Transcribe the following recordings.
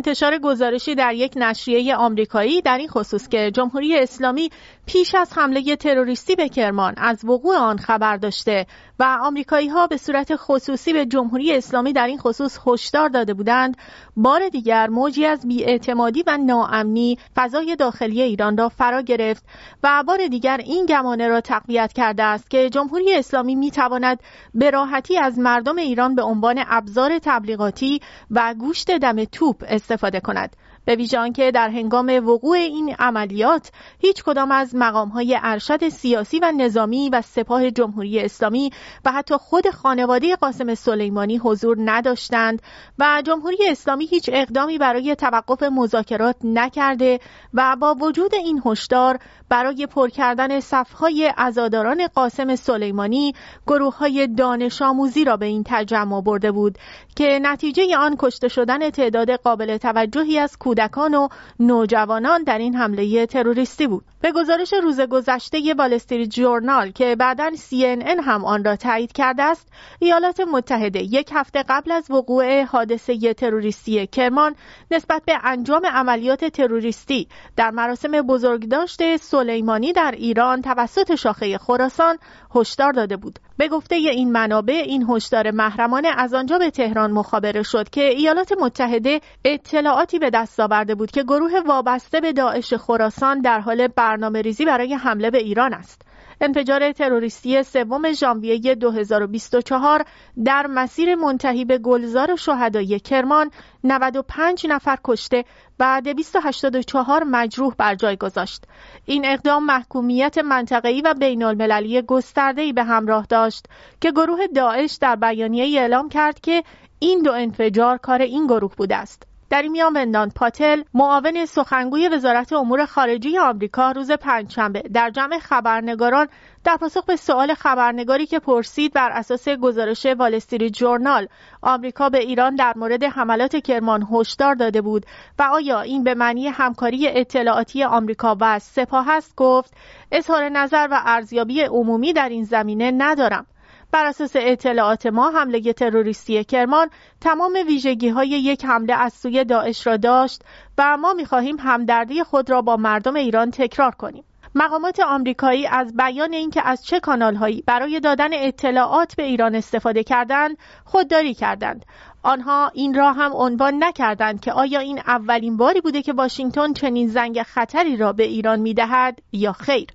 انتشار گزارشی در یک نشریه آمریکایی در این خصوص که جمهوری اسلامی پیش از حمله تروریستی به کرمان از وقوع آن خبر داشته. و آمریکایی ها به صورت خصوصی به جمهوری اسلامی در این خصوص هشدار داده بودند. بار دیگر موجی از بیاعتمادی و ناامنی فضای داخلی ایران را فرا گرفت و بار دیگر این گمانه را تقویت کرده است که جمهوری اسلامی می تواند به راحتی از مردم ایران به عنوان ابزار تبلیغاتی و گوشت دم توپ استفاده کند. به ویژه آنکه در هنگام وقوع این عملیات هیچ کدام از های ارشد سیاسی و نظامی و سپاه جمهوری اسلامی و حتی خود خانواده قاسم سلیمانی حضور نداشتند و جمهوری اسلامی هیچ اقدامی برای توقف مذاکرات نکرده و با وجود این هشدار برای پر کردن صفهای عزاداران قاسم سلیمانی گروه های دانش آموزی را به این تجمع برده بود که نتیجه آن کشته شدن تعداد قابل توجهی از کودکان و نوجوانان در این حمله تروریستی بود. به گزارش روز گذشته والستریت جورنال که بعدا CNN هم آن را تایید کرده است، ایالات متحده یک هفته قبل از وقوع حادثه تروریستی کرمان نسبت به انجام عملیات تروریستی در مراسم بزرگداشت سلیمانی در ایران توسط شاخه خراسان هشدار داده بود. به گفته این منابع این هشدار محرمانه از آنجا به تهران مخابره شد که ایالات متحده اطلاعاتی به دست آورده بود که گروه وابسته به داعش خراسان در حال برنامه ریزی برای حمله به ایران است. انفجار تروریستی سوم ژانویه 2024 در مسیر منتهی به گلزار شهدای کرمان 95 نفر کشته و 284 مجروح بر جای گذاشت. این اقدام محکومیت منطقه‌ای و بین المللی گسترده‌ای به همراه داشت که گروه داعش در بیانیه اعلام کرد که این دو انفجار کار این گروه بوده است. در میان وندان پاتل معاون سخنگوی وزارت امور خارجه آمریکا روز پنجشنبه در جمع خبرنگاران در پاسخ به سوال خبرنگاری که پرسید بر اساس گزارش والستری جورنال آمریکا به ایران در مورد حملات کرمان هشدار داده بود و آیا این به معنی همکاری اطلاعاتی آمریکا و سپاه است؟ گفت اظهار نظر و ارزیابی عمومی در این زمینه ندارم. بر اساس اطلاعات ما حمله تروریستی کرمان تمام ویژگی های یک حمله از سوی داعش را داشت و ما می خواهیم همدردی خود را با مردم ایران تکرار کنیم. مقامات آمریکایی از بیان اینکه از چه کانالهایی برای دادن اطلاعات به ایران استفاده کردند خودداری کردند آنها این را هم عنوان نکردند که آیا این اولین باری بوده که واشنگتن چنین زنگ خطری را به ایران می‌دهد یا خیر.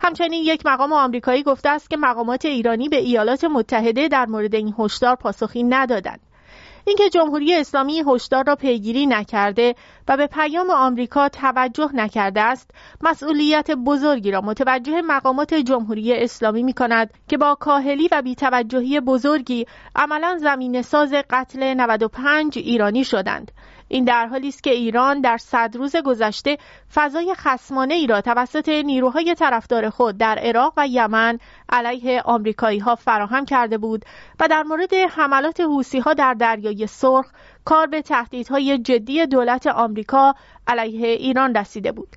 همچنین یک مقام آمریکایی گفته است که مقامات ایرانی به ایالات متحده در مورد این هشدار پاسخی ندادند. اینکه جمهوری اسلامی هشدار را پیگیری نکرده و به پیام آمریکا توجه نکرده است مسئولیت بزرگی را متوجه مقامات جمهوری اسلامی می کند که با کاهلی و بیتوجهی بزرگی عملا زمین ساز قتل 95 ایرانی شدند. این در حالی است که ایران در صد روز گذشته فضای خسمانه ای را توسط نیروهای طرفدار خود در عراق و یمن علیه آمریکایی ها فراهم کرده بود و در مورد حملات حوسی ها در دریای سرخ کار به تهدیدهای جدی دولت آمریکا علیه ایران رسیده بود.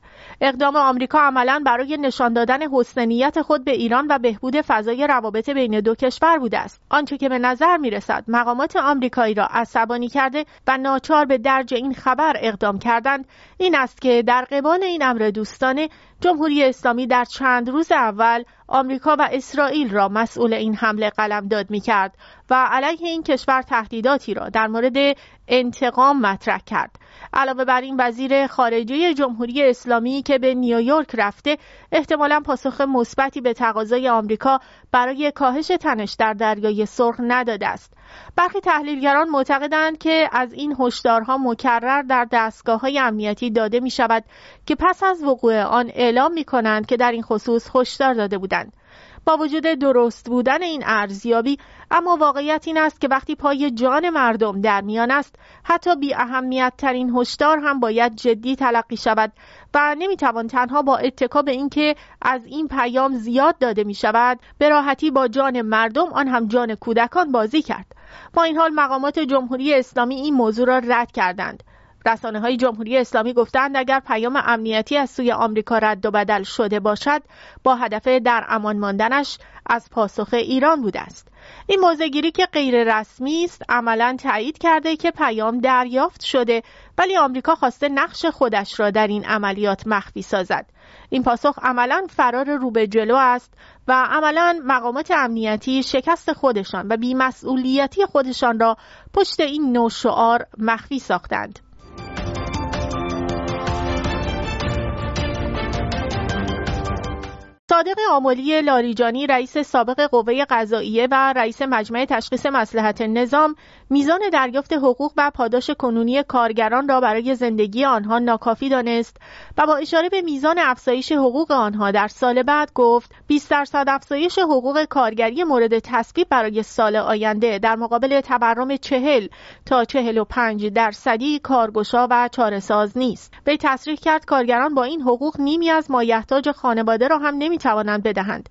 اقدام آمریکا عملا برای نشان دادن حسن خود به ایران و بهبود فضای روابط بین دو کشور بوده است. آنچه که به نظر می رسد مقامات آمریکایی را عصبانی کرده و ناچار به درج این خبر اقدام کردند این است که در قبال این امر دوستانه جمهوری اسلامی در چند روز اول آمریکا و اسرائیل را مسئول این حمله قلمداد می کرد و علیه این کشور تهدیداتی را در مورد انتقام مطرح کرد. علاوه بر این وزیر خارجه جمهوری اسلامی که به نیویورک رفته احتمالا پاسخ مثبتی به تقاضای آمریکا برای کاهش تنش در دریای سرخ نداده است. برخی تحلیلگران معتقدند که از این هشدارها مکرر در دستگاه های امنیتی داده می شود که پس از وقوع آن اعلام می کنند که در این خصوص هشدار داده بودند. با وجود درست بودن این ارزیابی اما واقعیت این است که وقتی پای جان مردم در میان است حتی بی اهمیت ترین هشدار هم باید جدی تلقی شود و نمی‌توان تنها با اتکا به اینکه از این پیام زیاد داده می شود به راحتی با جان مردم آن هم جان کودکان بازی کرد. با این حال مقامات جمهوری اسلامی این موضوع را رد کردند. رسانه های جمهوری اسلامی گفتند اگر پیام امنیتی از سوی آمریکا رد و بدل شده باشد با هدف در امان ماندنش از پاسخ ایران بوده است. این موزگیری که غیر رسمی است عملا تایید کرده که پیام دریافت شده ولی آمریکا خواسته نقش خودش را در این عملیات مخفی سازد. این پاسخ عملا فرار رو به جلو است و عملا مقامات امنیتی شکست خودشان و بیمسئولیتی خودشان را پشت این نوع شعار مخفی ساختند. صادق آملی لاریجانی رئیس سابق قوه قضاییه و رئیس مجمع تشخیص مسلحت نظام میزان دریافت حقوق و پاداش کنونی کارگران را برای زندگی آنها ناکافی دانست و با اشاره به میزان افزایش حقوق آنها در سال بعد گفت 20 درصد افزایش حقوق کارگری مورد تصویب برای سال آینده در مقابل تورم 40 تا 45 درصدی کارگشا و چارهساز نیست. وی تصریح کرد کارگران با این حقوق نیمی از مایحتاج خانواده را هم نمی توانند بدهند.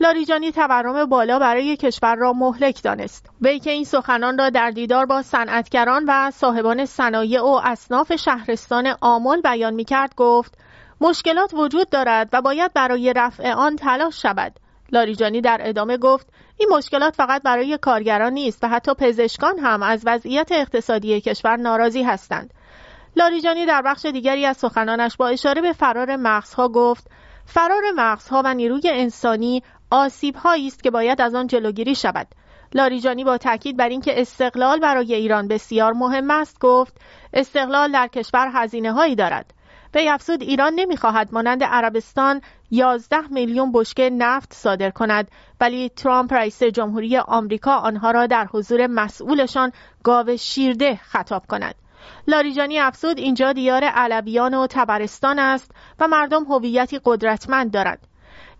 لاریجانی تورم بالا برای کشور را مهلک دانست. وی که این سخنان را در دیدار با صنعتگران و صاحبان صنایع و اصناف شهرستان آمل بیان می کرد گفت مشکلات وجود دارد و باید برای رفع آن تلاش شود. لاریجانی در ادامه گفت این مشکلات فقط برای کارگران نیست و حتی پزشکان هم از وضعیت اقتصادی کشور ناراضی هستند. لاریجانی در بخش دیگری از سخنانش با اشاره به فرار مغزها گفت فرار مغزها و نیروی انسانی آسیب است که باید از آن جلوگیری شود. لاریجانی با تاکید بر اینکه استقلال برای ایران بسیار مهم است گفت استقلال در کشور هزینه هایی دارد. به افزود ایران نمی‌خواهد مانند عربستان 11 میلیون بشکه نفت صادر کند ولی ترامپ رئیس جمهوری آمریکا آنها را در حضور مسئولشان گاو شیرده خطاب کند. لاریجانی افزود اینجا دیار علویان و تبرستان است و مردم هویتی قدرتمند دارند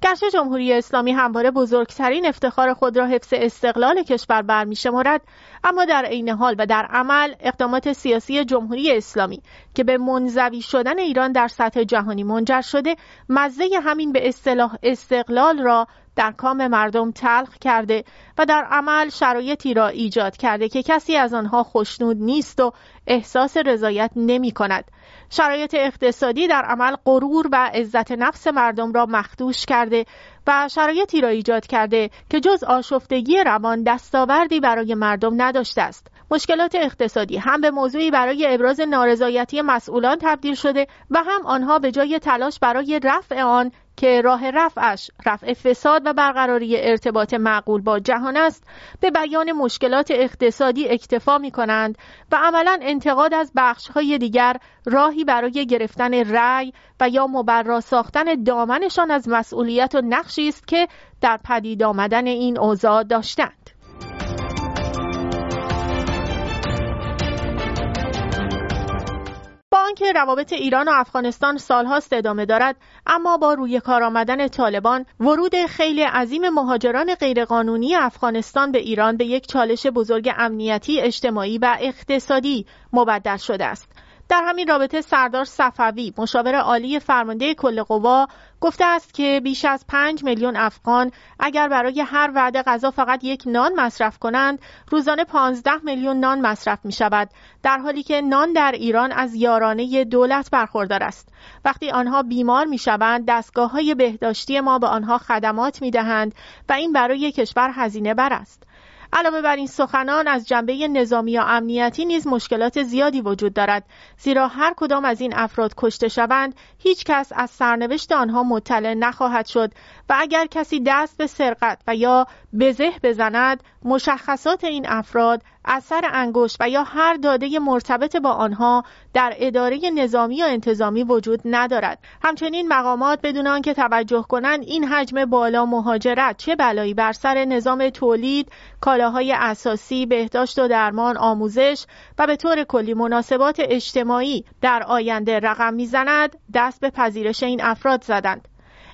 گرچه جمهوری اسلامی همواره بزرگترین افتخار خود را حفظ استقلال کشور برمیشمارد اما در عین حال و در عمل اقدامات سیاسی جمهوری اسلامی که به منزوی شدن ایران در سطح جهانی منجر شده مزه همین به اصطلاح استقلال را در کام مردم تلخ کرده و در عمل شرایطی را ایجاد کرده که کسی از آنها خوشنود نیست و احساس رضایت نمی کند. شرایط اقتصادی در عمل غرور و عزت نفس مردم را مخدوش کرده و شرایطی را ایجاد کرده که جز آشفتگی روان دستاوردی برای مردم نداشته است. مشکلات اقتصادی هم به موضوعی برای ابراز نارضایتی مسئولان تبدیل شده و هم آنها به جای تلاش برای رفع آن که راه رفعش رفع فساد و برقراری ارتباط معقول با جهان است به بیان مشکلات اقتصادی اکتفا می کنند و عملا انتقاد از بخش های دیگر راهی برای گرفتن رأی و یا مبرا ساختن دامنشان از مسئولیت و نقشی است که در پدید آمدن این اوضاع داشتند. روابط ایران و افغانستان سالهاست ادامه دارد اما با روی کار آمدن طالبان ورود خیلی عظیم مهاجران غیرقانونی افغانستان به ایران به یک چالش بزرگ امنیتی اجتماعی و اقتصادی مبدل شده است. در همین رابطه سردار صفوی مشاور عالی فرمانده کل قوا گفته است که بیش از پنج میلیون افغان اگر برای هر وعده غذا فقط یک نان مصرف کنند روزانه 15 میلیون نان مصرف می شود در حالی که نان در ایران از یارانه دولت برخوردار است. وقتی آنها بیمار می شوند دستگاه های بهداشتی ما به آنها خدمات می دهند و این برای کشور هزینه بر است. علاوه بر این سخنان از جنبه نظامی و امنیتی نیز مشکلات زیادی وجود دارد. زیرا هر کدام از این افراد کشته شوند هیچ کس از سرنوشت آنها مطلع نخواهد شد. و اگر کسی دست به سرقت و یا بزه بزند مشخصات این افراد اثر انگشت و یا هر داده مرتبط با آنها در اداره نظامی و انتظامی وجود ندارد. همچنین مقامات بدون آنکه توجه کنند این حجم بالا مهاجرت چه بلایی بر سر نظام تولید کالاهای اساسی بهداشت و درمان آموزش و به طور کلی مناسبات اجتماعی در آینده رقم می‌زند دست به پذیرش این افراد زدند.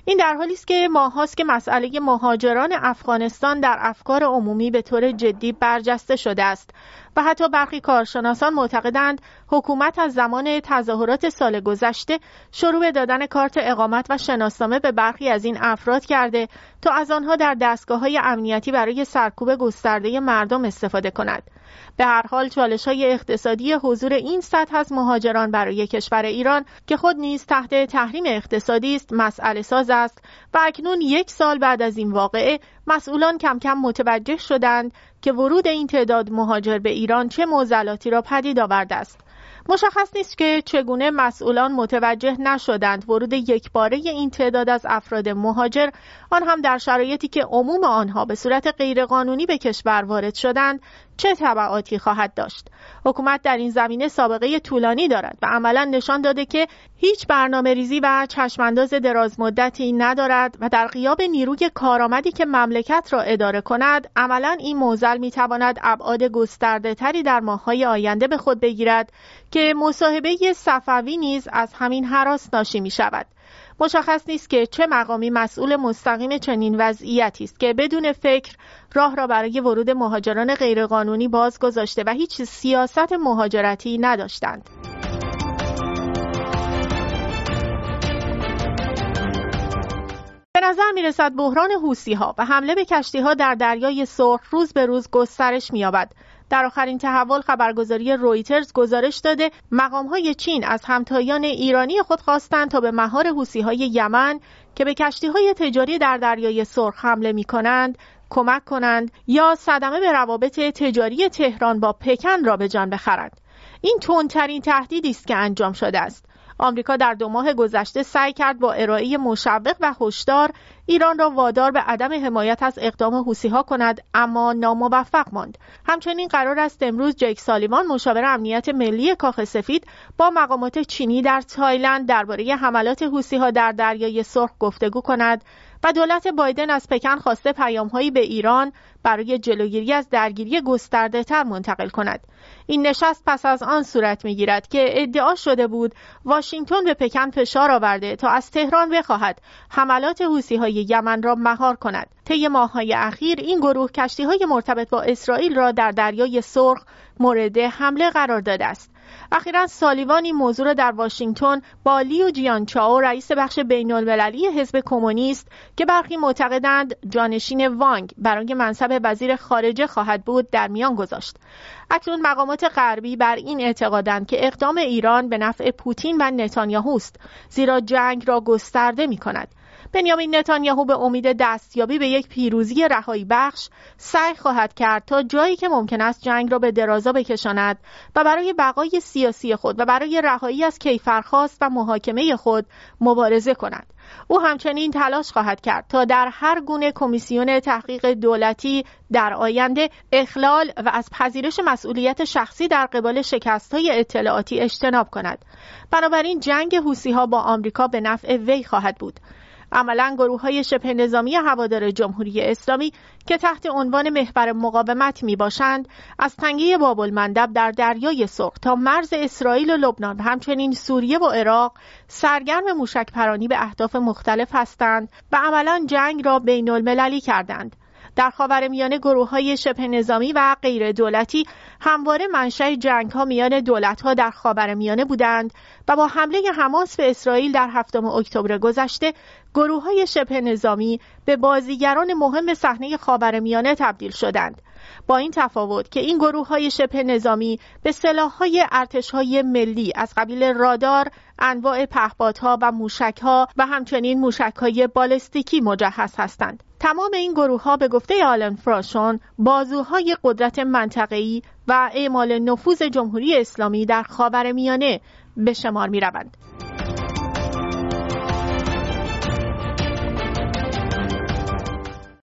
این در حالی است که ماهاست که مسئله مهاجران افغانستان در افکار عمومی به طور جدی برجسته شده است و حتی برخی کارشناسان معتقدند حکومت از زمان تظاهرات سال گذشته شروع به دادن کارت اقامت و شناسنامه به برخی از این افراد کرده تا از آنها در دستگاه های امنیتی برای سرکوب گسترده مردم استفاده کند. به هر حال چالش های اقتصادی حضور این سطح از مهاجران برای کشور ایران که خود نیز تحت تحریم اقتصادی است مسئله ساز است و اکنون یک سال بعد از این واقعه مسئولان کم کم متوجه شدند که ورود این تعداد مهاجر به ایران چه معضلاتی را پدید آورده است. مشخص نیست که چگونه مسئولان متوجه نشدند ورود یکباره این تعداد از افراد مهاجر آن هم در شرایطی که عموم آنها به صورت غیرقانونی به کشور وارد شدند چه تبعاتی خواهد داشت. حکومت در این زمینه سابقه طولانی دارد و عملا نشان داده که هیچ برنامه ریزی و چشمانداز دراز مدتی ندارد و در قیاب نیروی کارآمدی که مملکت را اداره کند عملا این موزل می تواند ابعاد گسترده تری در ماههای آینده به خود بگیرد که مصاحبه صفوی نیز از همین حراس ناشی می شود مشخص نیست که چه مقامی مسئول مستقیم چنین وضعیتی است که بدون فکر راه را برای ورود مهاجران غیرقانونی باز گذاشته و هیچ سیاست مهاجرتی نداشتند. به نظر می رسد بحران حوسی ها و حمله به کشتی ها در دریای سرخ روز به روز گسترش می یابد در آخرین تحول خبرگزاری رویترز گزارش داده مقام های چین از همتایان ایرانی خود خواستند تا به مهار حوسی های یمن که به کشتی های تجاری در دریای سرخ حمله می کنند کمک کنند یا صدمه به روابط تجاری تهران با پکن را به جان بخرند. این تندترین تهدیدی است که انجام شده است. آمریکا در دو ماه گذشته سعی کرد با ارائه مشوق و هشدار ایران را وادار به عدم حمایت از اقدام ها کند اما ناموفق ماند. همچنین قرار است امروز جیک سالیوان مشاور امنیت ملی کاخ سفید با مقامات چینی در تایلند درباره حملات ها در دریای سرخ گفتگو کند. و دولت بایدن از پکن خواسته پیامهایی به ایران برای جلوگیری از درگیری گسترده تر منتقل کند. این نشست پس از آن صورت می گیرد که ادعا شده بود واشنگتن به پکن فشار آورده تا از تهران بخواهد حملات حوسی های یمن را مهار کند. طی ماههای اخیر این گروه کشتی های مرتبط با اسرائیل را در دریای سرخ مورد حمله قرار داده است. اخیرا سالیوان این موضوع را در واشنگتن با لیو جیانچاو رئیس بخش بین المللی حزب کمونیست که برخی معتقدند جانشین وانگ برای منصب وزیر خارجه خواهد بود در میان گذاشت. اکنون مقامات غربی بر این اعتقادند که اقدام ایران به نفع پوتین و نتانیاهوست زیرا جنگ را گسترده می کند بنیامین نتانیاهو به امید دستیابی به یک پیروزی رهایی بخش سعی خواهد کرد تا جایی که ممکن است جنگ را به درازا بکشاند و برای بقای سیاسی خود و برای رهایی از کیفرخواست و محاکمه خود مبارزه کند. او همچنین تلاش خواهد کرد تا در هر گونه کمیسیون تحقیق دولتی در آینده اخلال و از پذیرش مسئولیت شخصی در قبال شکست های اطلاعاتی اجتناب کند. بنابراین جنگ حوسی ها با آمریکا به نفع وی خواهد بود. عملا گروه های شبه نظامی هوادار جمهوری اسلامی که تحت عنوان محور مقاومت می باشند از تنگه باب المندب در دریای سرخ تا مرز اسرائیل و لبنان و همچنین سوریه و عراق سرگرم موشک پرانی به اهداف مختلف هستند و عملا جنگ را بین المللی کردند. در خاورمیانه گروه های شبه نظامی و غیر دولتی همواره منشأ جنگ ها میان دولت ها در خاورمیانه بودند و با حمله حماس به اسرائیل در هفتم اکتبر گذشته گروه های شبه نظامی به بازیگران مهم صحنه خاورمیانه تبدیل شدند. با این تفاوت که این گروه های شبه نظامی به سلاح های ارتش های ملی از قبیل رادار، انواع پهپادها و موشک ها و همچنین موشک های بالستیکی مجهز هستند. تمام این گروه ها به گفته آلن فراشون بازوهای قدرت منطقه‌ای و اعمال نفوذ جمهوری اسلامی در خاورمیانه به شمار می روند.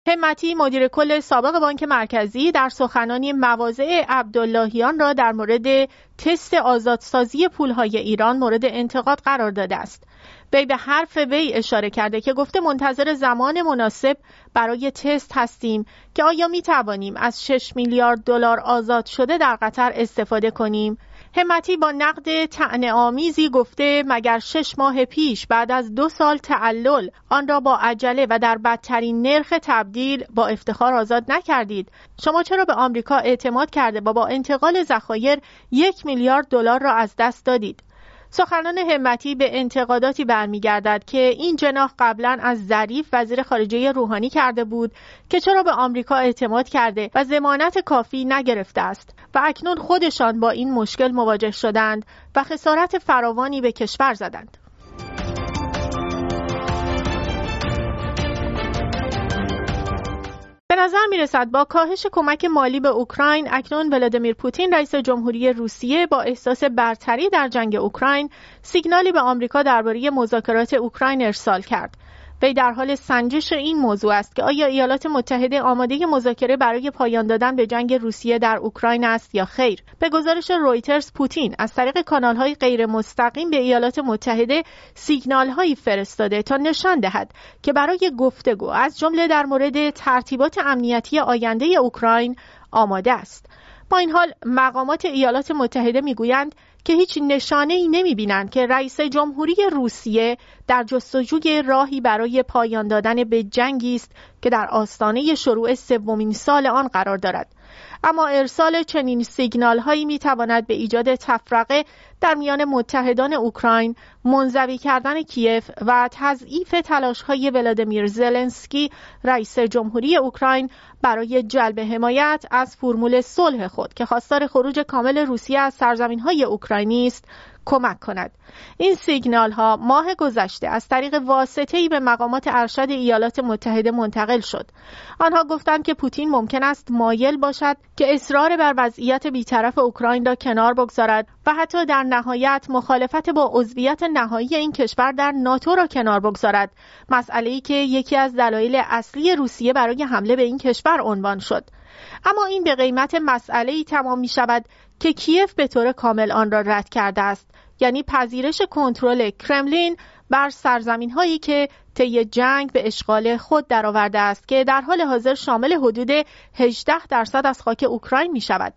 همتی مدیر کل سابق بانک مرکزی در سخنانی مواضع عبداللهیان را در مورد تست آزادسازی پولهای ایران مورد انتقاد قرار داده است. وی به حرف وی اشاره کرده که گفته منتظر زمان مناسب برای تست هستیم که آیا می توانیم از 6 میلیارد دلار آزاد شده در قطر استفاده کنیم همتی با نقد تعنه آمیزی گفته مگر شش ماه پیش بعد از دو سال تعلل آن را با عجله و در بدترین نرخ تبدیل با افتخار آزاد نکردید؟ شما چرا به آمریکا اعتماد کرده و با انتقال ذخایر یک میلیارد دلار را از دست دادید؟ سخنان همتی به انتقاداتی برمیگردد که این جناح قبلا از ظریف وزیر خارجه روحانی کرده بود که چرا به آمریکا اعتماد کرده و ضمانت کافی نگرفته است و اکنون خودشان با این مشکل مواجه شدند و خسارت فراوانی به کشور زدند. نظر می رسد با کاهش کمک مالی به اوکراین اکنون ولادیمیر پوتین رئیس جمهوری روسیه با احساس برتری در جنگ اوکراین سیگنالی به آمریکا درباره مذاکرات اوکراین ارسال کرد. وی در حال سنجش این موضوع است که آیا ایالات متحده آماده مذاکره برای پایان دادن به جنگ روسیه در اوکراین است یا خیر؟ به گزارش رویترز پوتین از طریق کانالهای غیر مستقیم به ایالات متحده سیگنالهایی فرستاده تا نشان دهد که برای گفتگو از جمله در مورد ترتیبات امنیتی آینده اوکراین آماده است. با این حال مقامات ایالات متحده می‌گویند که هیچ نشانه ای نمی بینند که رئیس جمهوری روسیه در جستجوی راهی برای پایان دادن به جنگی است که در آستانه شروع سومین سال آن قرار دارد. اما ارسال چنین سیگنال هایی می تواند به ایجاد تفرقه در میان متحدان اوکراین منزوی کردن کیف و تضعیف تلاش های ولادیمیر زلنسکی رئیس جمهوری اوکراین برای جلب حمایت از فرمول صلح خود که خواستار خروج کامل روسیه از سرزمین های اوکراینی است. کمک کند. این سیگنال ها ماه گذشته از طریق واسطه ای به مقامات ارشد ایالات متحده منتقل شد. آنها گفتند که پوتین ممکن است مایل باشد که اصرار بر وضعیت بیطرف اوکراین را کنار بگذارد و حتی در نهایت مخالفت با عضویت نهایی این کشور در ناتو را کنار بگذارد. مسئله ای که یکی از دلایل اصلی روسیه برای حمله به این کشور عنوان شد. اما این به قیمت مسئله ای تمام می شود که کیف به طور کامل آن را رد کرده است. یعنی پذیرش کنترل کرملین بر سرزمین هایی که طی جنگ به اشغال خود درآورده است که در حال حاضر شامل حدود 18 درصد از خاک اوکراین می شود.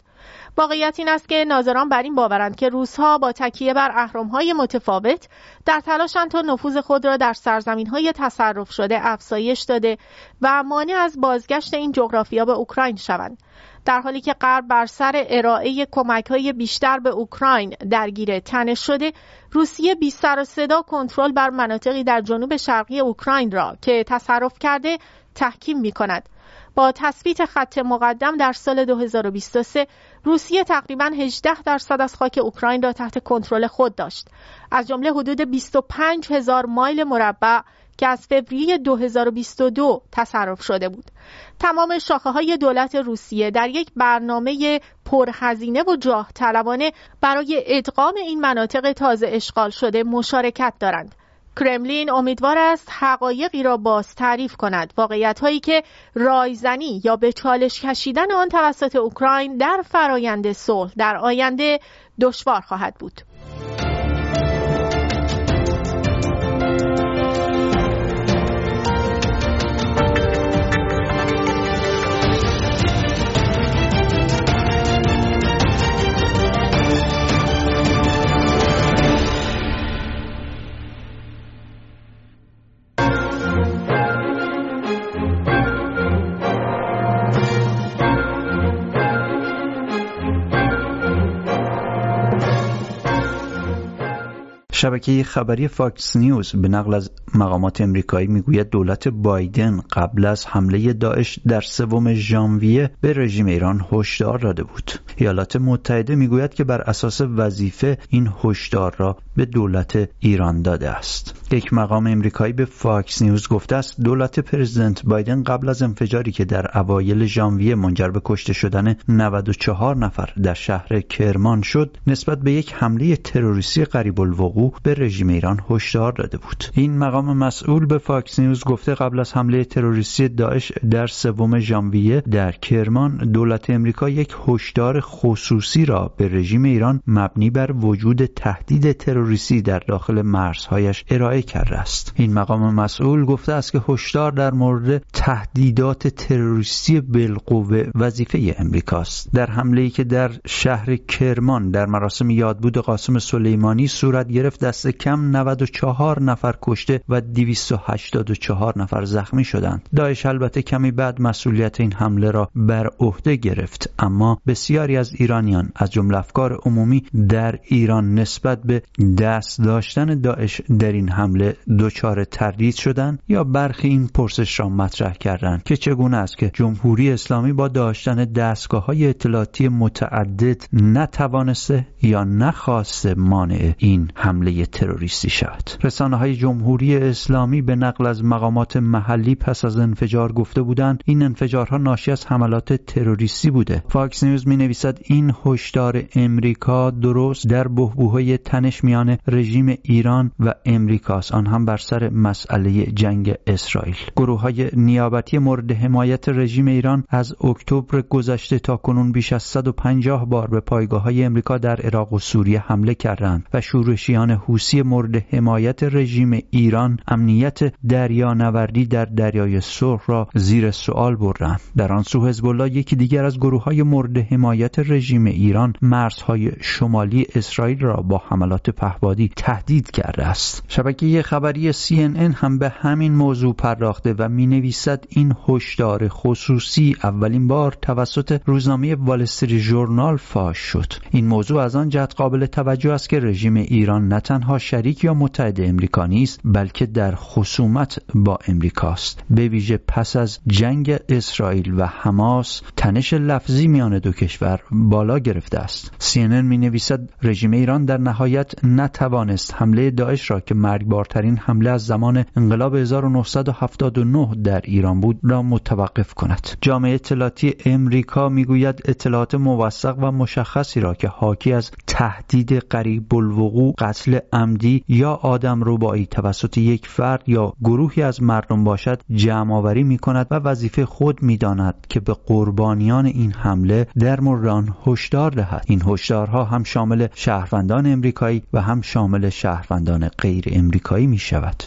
واقعیت این است که ناظران بر این باورند که روسها با تکیه بر اهرم‌های متفاوت در تلاشند تا نفوذ خود را در سرزمین‌های تصرف شده افزایش داده و مانع از بازگشت این جغرافیا به اوکراین شوند. در حالی که غرب بر سر ارائه کمک های بیشتر به اوکراین درگیر تنش شده روسیه بی سر و صدا کنترل بر مناطقی در جنوب شرقی اوکراین را که تصرف کرده تحکیم می کند با تثبیت خط مقدم در سال 2023 روسیه تقریبا 18 درصد از خاک اوکراین را تحت کنترل خود داشت. از جمله حدود 25 هزار مایل مربع که از فوریه 2022 تصرف شده بود. تمام شاخه های دولت روسیه در یک برنامه پرهزینه و جاه طلبانه برای ادغام این مناطق تازه اشغال شده مشارکت دارند. کرملین امیدوار است حقایقی را باز تعریف کند واقعیت هایی که رایزنی یا به چالش کشیدن آن توسط اوکراین در فرایند صلح در آینده دشوار خواهد بود شبکه خبری فاکس نیوز به نقل از مقامات امریکایی می‌گوید دولت بایدن قبل از حمله داعش در سوم ژانویه به رژیم ایران هشدار داده بود. ایالات متحده می‌گوید که بر اساس وظیفه این هشدار را به دولت ایران داده است. یک مقام امریکایی به فاکس نیوز گفته است دولت پرزیدنت بایدن قبل از انفجاری که در اوایل ژانویه منجر به کشته شدن 94 نفر در شهر کرمان شد نسبت به یک حمله تروریستی قریب الوقوع به رژیم ایران هشدار داده بود. این مقام مسئول به فاکس نیوز گفته قبل از حمله تروریستی داعش در سوم ژانویه در کرمان دولت امریکا یک هشدار خصوصی را به رژیم ایران مبنی بر وجود تهدید تروریستی در داخل مرزهایش ارائه کرده است. این مقام مسئول گفته است که هشدار در مورد تهدیدات تروریستی بالقوه وظیفه امریکاست. در حمله ای که در شهر کرمان در مراسم یادبود قاسم سلیمانی صورت گرفت گرفت دست کم 94 نفر کشته و 284 نفر زخمی شدند. داعش البته کمی بعد مسئولیت این حمله را بر عهده گرفت اما بسیاری از ایرانیان از جمله افکار عمومی در ایران نسبت به دست داشتن داعش در این حمله دچار تردید شدند یا برخی این پرسش را مطرح کردند که چگونه است که جمهوری اسلامی با داشتن دستگاه های اطلاعاتی متعدد نتوانسته یا نخواسته مانع این حمله تروریستی شود رسانه های جمهوری اسلامی به نقل از مقامات محلی پس از انفجار گفته بودند این انفجارها ناشی از حملات تروریستی بوده. فاکس نیوز می نویسد این هشدار امریکا درست در بحبوحه‌ی تنش میان رژیم ایران و امریکاست. آن هم بر سر مسئله جنگ اسرائیل. گروه های نیابتی مورد حمایت رژیم ایران از اکتبر گذشته تا کنون بیش از 150 بار به پایگاه های امریکا در عراق و سوریه حمله کردند و شورشیان حوسی مورد حمایت رژیم ایران امنیت دریانوردی در دریای سرخ را زیر سوال بردند. در آن سو حزب الله یکی دیگر از گروه های مورد حمایت رژیم ایران مرزهای شمالی اسرائیل را با حملات پهبادی تهدید کرده است. شبکه خبری CNN هم به همین موضوع پرداخته و می نویسد این هشدار خصوصی اولین بار توسط روزنامه والستری ژورنال فاش شد. این موضوع از آن جهت قابل توجه است که رژیم ایران نه تنها شریک یا متحد امریکا نیست بلکه در خصومت با امریکاست. به ویژه پس از جنگ اسرائیل و حماس تنش لفظی میان دو کشور بالا گرفته است. CNN می نویسد رژیم ایران در نهایت نتوانست حمله داعش را که مرگبارترین حمله از زمان انقلاب 1979 در ایران بود را متوقف کند. جامعه اطلاعاتی امریکا می‌گوید اطلاعات موثق و مشخصی را که حاکی از تهدید قریب الوقوع قتل عمدی یا آدم ربایی توسط یک فرد یا گروهی از مردم باشد جمع آوری می کند و وظیفه خود می داند که به قربانیان این حمله در مورد آن هشدار دهد. این هشدارها هم شامل شهروندان امریکایی و هم شامل شهروندان غیر امریکایی می شود